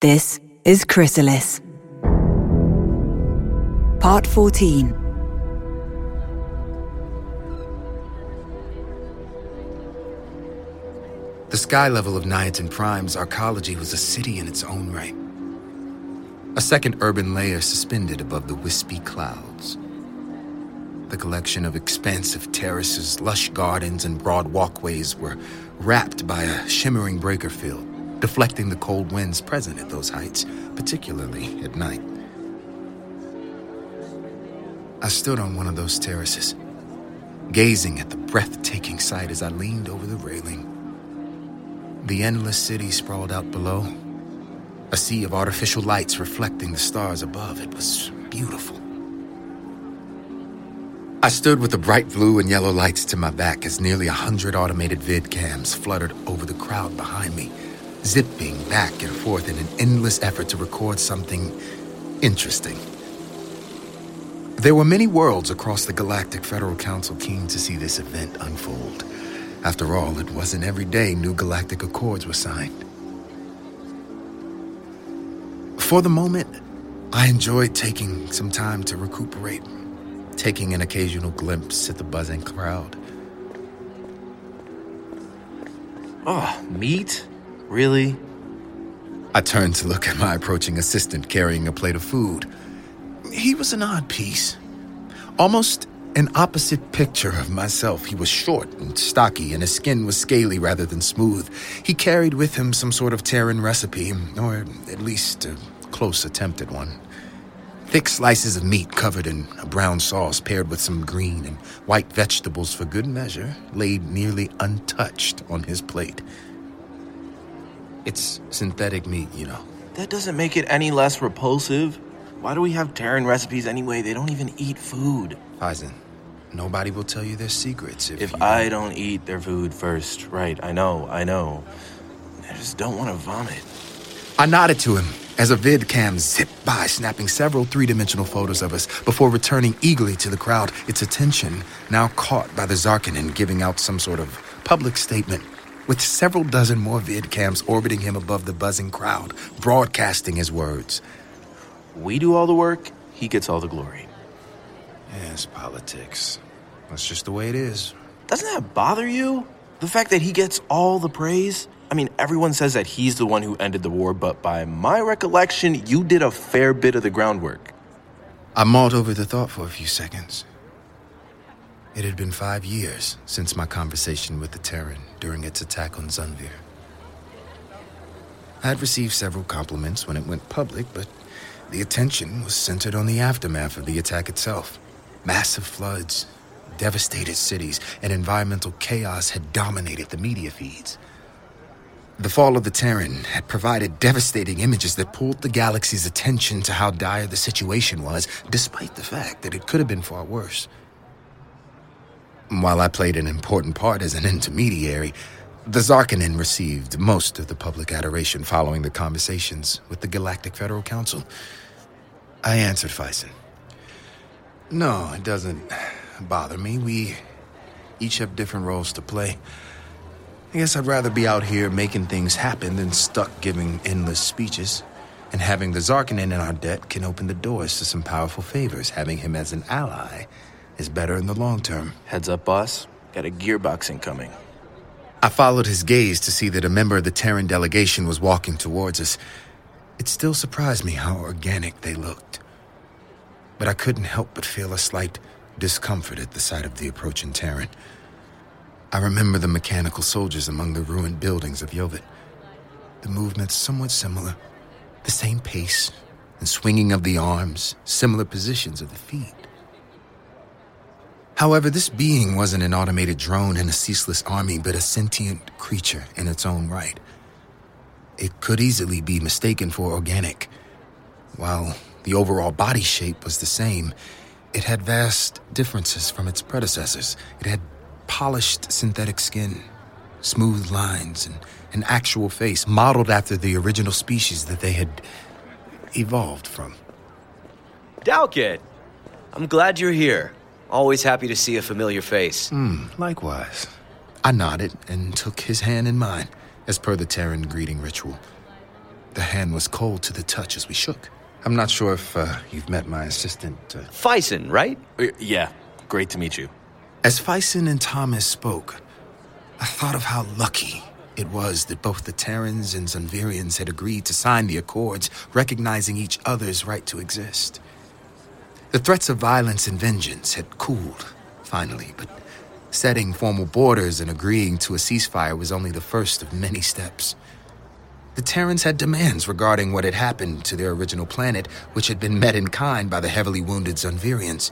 This is Chrysalis. Part 14. The sky level of Niatin Prime's arcology was a city in its own right. A second urban layer suspended above the wispy clouds. The collection of expansive terraces, lush gardens, and broad walkways were wrapped by a shimmering breaker field, deflecting the cold winds present at those heights, particularly at night. I stood on one of those terraces, gazing at the breathtaking sight as I leaned over the railing. The endless city sprawled out below, a sea of artificial lights reflecting the stars above. It was beautiful. I stood with the bright blue and yellow lights to my back as nearly a hundred automated vid cams fluttered over the crowd behind me, zipping back and forth in an endless effort to record something interesting. There were many worlds across the Galactic Federal Council keen to see this event unfold. After all, it wasn't every day new galactic accords were signed. For the moment, I enjoyed taking some time to recuperate, taking an occasional glimpse at the buzzing crowd. Oh, meat? Really? I turned to look at my approaching assistant carrying a plate of food. He was an odd piece. Almost an opposite picture of myself. He was short and stocky, and his skin was scaly rather than smooth. He carried with him some sort of Terran recipe, or at least a close attempt at one. Thick slices of meat covered in a brown sauce, paired with some green and white vegetables for good measure, laid nearly untouched on his plate. It's synthetic meat, you know. That doesn't make it any less repulsive. Why do we have Terran recipes anyway? They don't even eat food. Faison, nobody will tell you their secrets if, If you... I don't eat their food first, right? I know, I know. I just don't want to vomit. I nodded to him as a vid cam zipped by, snapping several three dimensional photos of us before returning eagerly to the crowd, its attention now caught by the Zarkanin giving out some sort of public statement, with several dozen more vid cams orbiting him above the buzzing crowd, broadcasting his words. We do all the work, he gets all the glory. Yes, politics. That's just the way it is. Doesn't that bother you? The fact that he gets all the praise? I mean, everyone says that he's the one who ended the war, but by my recollection, you did a fair bit of the groundwork. I mulled over the thought for a few seconds. It had been five years since my conversation with the Terran during its attack on Zunvir. I had received several compliments when it went public, but the attention was centered on the aftermath of the attack itself. Massive floods, devastated cities, and environmental chaos had dominated the media feeds. The fall of the Terran had provided devastating images that pulled the galaxy's attention to how dire the situation was, despite the fact that it could have been far worse. While I played an important part as an intermediary, the Zarkanin received most of the public adoration following the conversations with the Galactic Federal Council. I answered Faison. No, it doesn't bother me. We each have different roles to play. I guess I'd rather be out here making things happen than stuck giving endless speeches. And having the Zarkanin in our debt can open the doors to some powerful favors. Having him as an ally is better in the long term. Heads up, boss. Got a gearbox incoming. I followed his gaze to see that a member of the Terran delegation was walking towards us. It still surprised me how organic they looked. But I couldn't help but feel a slight discomfort at the sight of the approaching Terran. I remember the mechanical soldiers among the ruined buildings of Yovet. The movements somewhat similar, the same pace and swinging of the arms, similar positions of the feet. However, this being wasn't an automated drone in a ceaseless army, but a sentient creature in its own right. it could easily be mistaken for organic. While the overall body shape was the same, it had vast differences from its predecessors. It had polished synthetic skin, smooth lines, and an actual face modeled after the original species that they had evolved from. Dalkit! I'm glad you're here. Always happy to see a familiar face. Hmm, likewise. I nodded and took his hand in mine, as per the Terran greeting ritual. The hand was cold to the touch as we shook. I'm not sure if uh, you've met my assistant. Uh... Fyson, right? Uh, yeah, great to meet you. As Fyson and Thomas spoke, I thought of how lucky it was that both the Terrans and Zunvirians had agreed to sign the Accords, recognizing each other's right to exist. The threats of violence and vengeance had cooled, finally, but setting formal borders and agreeing to a ceasefire was only the first of many steps. The Terrans had demands regarding what had happened to their original planet, which had been met in kind by the heavily wounded Zunvirians.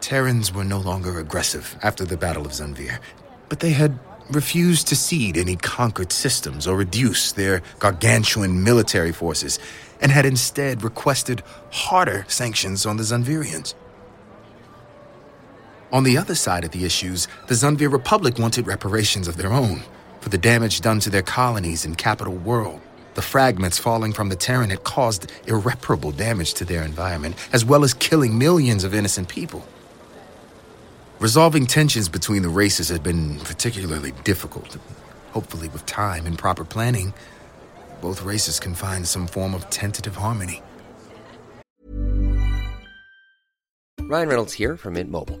Terrans were no longer aggressive after the Battle of Zunvir, but they had refused to cede any conquered systems or reduce their gargantuan military forces, and had instead requested harder sanctions on the Zunvirians. On the other side of the issues, the Zunvir Republic wanted reparations of their own for the damage done to their colonies and capital world. The fragments falling from the Terran had caused irreparable damage to their environment, as well as killing millions of innocent people. Resolving tensions between the races had been particularly difficult. Hopefully, with time and proper planning, both races can find some form of tentative harmony. Ryan Reynolds here from Mint Mobile.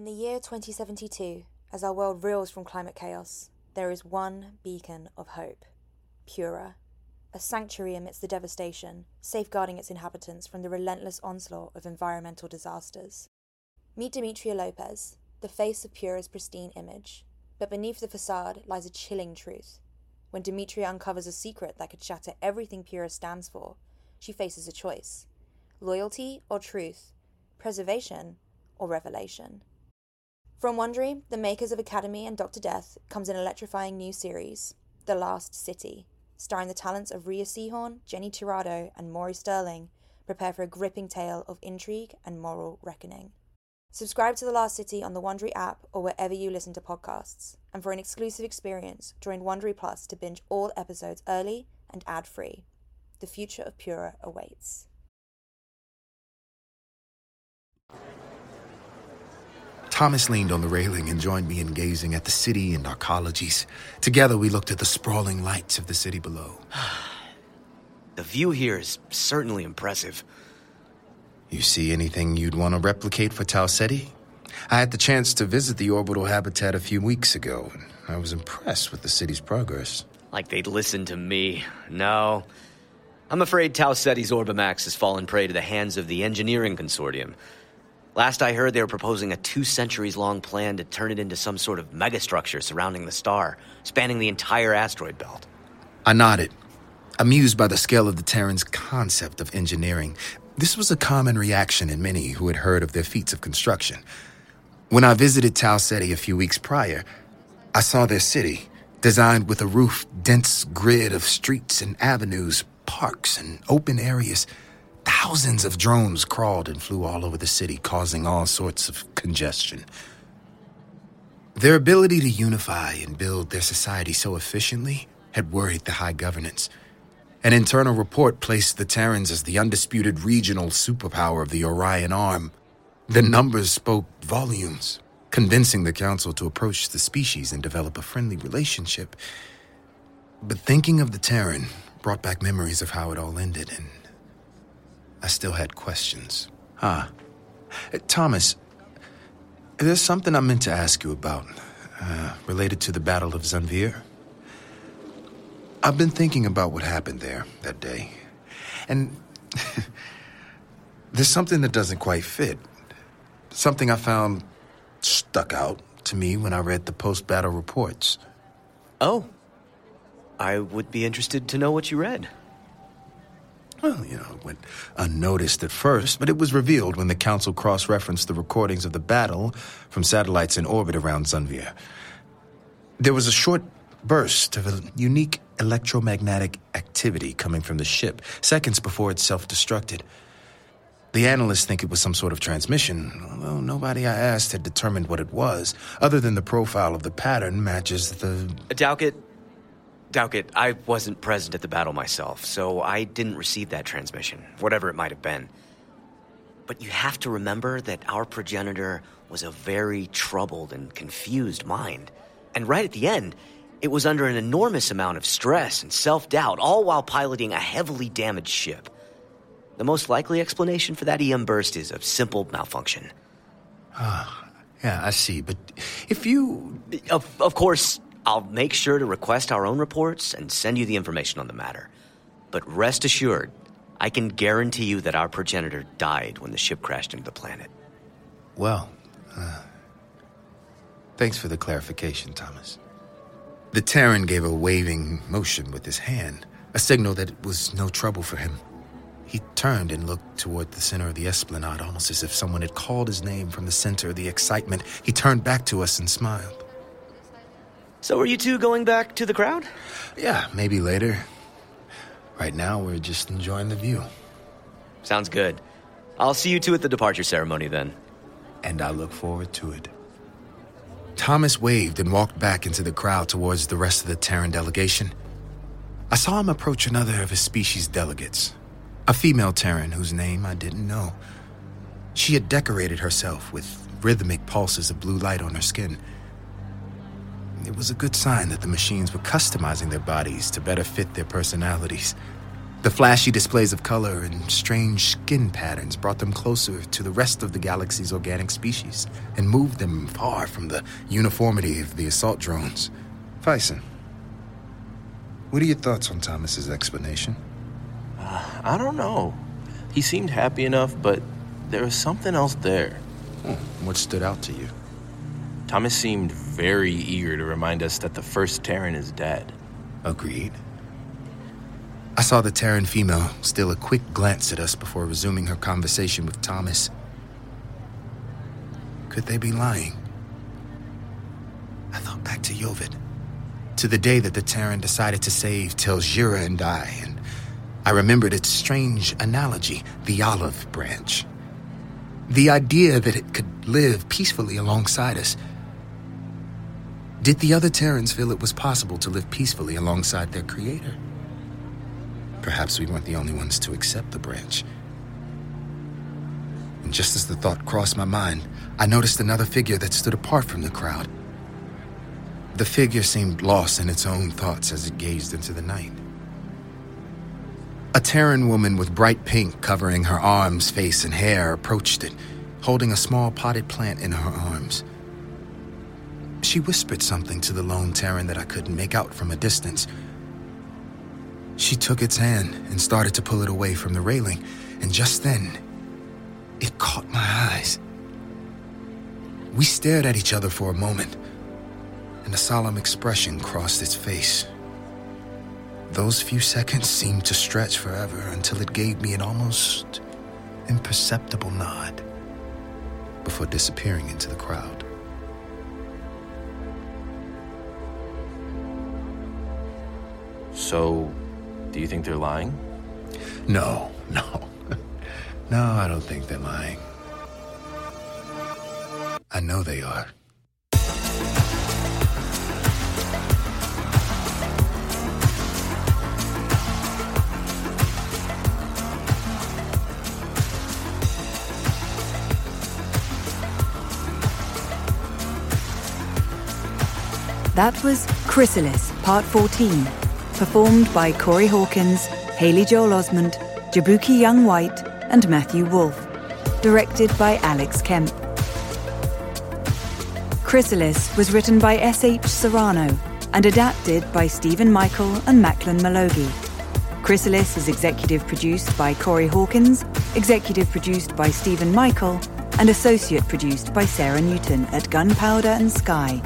In the year 2072, as our world reels from climate chaos, there is one beacon of hope Pura, a sanctuary amidst the devastation, safeguarding its inhabitants from the relentless onslaught of environmental disasters. Meet Demetria Lopez, the face of Pura's pristine image. But beneath the facade lies a chilling truth. When Demetria uncovers a secret that could shatter everything Pura stands for, she faces a choice loyalty or truth, preservation or revelation. From Wondery, the makers of Academy and Dr. Death, comes an electrifying new series, The Last City, starring the talents of Rhea Seehorn, Jenny Tirado, and Maury Sterling. Prepare for a gripping tale of intrigue and moral reckoning. Subscribe to The Last City on the Wondery app or wherever you listen to podcasts. And for an exclusive experience, join Wondery Plus to binge all episodes early and ad-free. The future of Pura awaits. Thomas leaned on the railing and joined me in gazing at the city and our colleges. Together, we looked at the sprawling lights of the city below. The view here is certainly impressive. You see anything you'd want to replicate for Tau Ceti? I had the chance to visit the orbital habitat a few weeks ago, and I was impressed with the city's progress. Like they'd listen to me. No. I'm afraid Tau Ceti's Orbimax has fallen prey to the hands of the engineering consortium. Last I heard, they were proposing a two centuries long plan to turn it into some sort of megastructure surrounding the star, spanning the entire asteroid belt. I nodded, amused by the scale of the Terran's concept of engineering. This was a common reaction in many who had heard of their feats of construction. When I visited Tau Ceti a few weeks prior, I saw their city, designed with a roof dense grid of streets and avenues, parks and open areas. Thousands of drones crawled and flew all over the city, causing all sorts of congestion. Their ability to unify and build their society so efficiently had worried the high governance. An internal report placed the Terrans as the undisputed regional superpower of the Orion Arm. The numbers spoke volumes, convincing the Council to approach the species and develop a friendly relationship. But thinking of the Terran brought back memories of how it all ended, and I still had questions. Ah. Thomas, there's something I meant to ask you about, uh, related to the Battle of Zunvir. I've been thinking about what happened there that day. And there's something that doesn't quite fit. Something I found stuck out to me when I read the post battle reports. Oh. I would be interested to know what you read. Well, you know, it went unnoticed at first, but it was revealed when the Council cross referenced the recordings of the battle from satellites in orbit around Zunvir. There was a short burst of a unique electromagnetic activity coming from the ship, seconds before it self destructed. The analysts think it was some sort of transmission, although nobody I asked had determined what it was, other than the profile of the pattern matches the. Dowkett, Dowkett, I wasn't present at the battle myself, so I didn't receive that transmission, whatever it might have been. But you have to remember that our progenitor was a very troubled and confused mind. And right at the end, it was under an enormous amount of stress and self doubt, all while piloting a heavily damaged ship. The most likely explanation for that EM burst is a simple malfunction. Ah, yeah, I see. But if you. Of, of course, I'll make sure to request our own reports and send you the information on the matter. But rest assured, I can guarantee you that our progenitor died when the ship crashed into the planet. Well, uh, thanks for the clarification, Thomas. The Terran gave a waving motion with his hand, a signal that it was no trouble for him. He turned and looked toward the center of the esplanade, almost as if someone had called his name from the center of the excitement. He turned back to us and smiled. So, are you two going back to the crowd? Yeah, maybe later. Right now, we're just enjoying the view. Sounds good. I'll see you two at the departure ceremony then. And I look forward to it. Thomas waved and walked back into the crowd towards the rest of the Terran delegation. I saw him approach another of his species delegates, a female Terran whose name I didn't know. She had decorated herself with rhythmic pulses of blue light on her skin. It was a good sign that the machines were customizing their bodies to better fit their personalities. The flashy displays of color and strange skin patterns brought them closer to the rest of the galaxy's organic species and moved them far from the uniformity of the assault drones. Fyson, what are your thoughts on Thomas's explanation? Uh, I don't know. He seemed happy enough, but there was something else there. Hmm, what stood out to you? Thomas seemed very eager to remind us that the first Terran is dead. Agreed. I saw the Terran female steal a quick glance at us before resuming her conversation with Thomas. Could they be lying? I thought back to Yovid, to the day that the Terran decided to save Tel'Jira and I, and I remembered its strange analogy, the olive branch. The idea that it could live peacefully alongside us. Did the other Terrans feel it was possible to live peacefully alongside their creator? Perhaps we weren't the only ones to accept the branch. And just as the thought crossed my mind, I noticed another figure that stood apart from the crowd. The figure seemed lost in its own thoughts as it gazed into the night. A Terran woman with bright pink covering her arms, face, and hair approached it, holding a small potted plant in her arms. She whispered something to the lone Terran that I couldn't make out from a distance. She took its hand and started to pull it away from the railing, and just then, it caught my eyes. We stared at each other for a moment, and a solemn expression crossed its face. Those few seconds seemed to stretch forever until it gave me an almost imperceptible nod before disappearing into the crowd. So, do you think they're lying? No, no. No, I don't think they're lying. I know they are. That was Chrysalis, Part 14, performed by Corey Hawkins, Haley Joel Osment, Jabukie Young-White, and Matthew Wolfe. Directed by Alex Kemp. Chrysalis was written by S.H. Serrano, and adapted by Stephen Michael and Macklin Malogi. Chrysalis is executive produced by Corey Hawkins, executive produced by Stephen Michael, and associate produced by Sarah Newton at Gunpowder and Sky.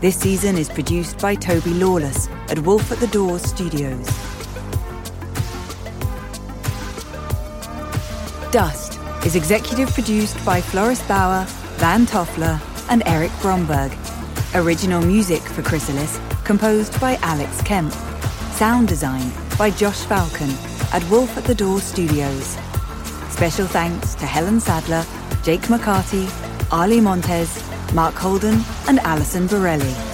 This season is produced by Toby Lawless at Wolf at the Door Studios. Dust is executive produced by Floris Bauer, Van Toffler, and Eric Bromberg. Original music for Chrysalis composed by Alex Kemp. Sound design by Josh Falcon at Wolf at the Door Studios. Special thanks to Helen Sadler, Jake McCarthy, Ali Montez, Mark Holden, and Alison Borelli.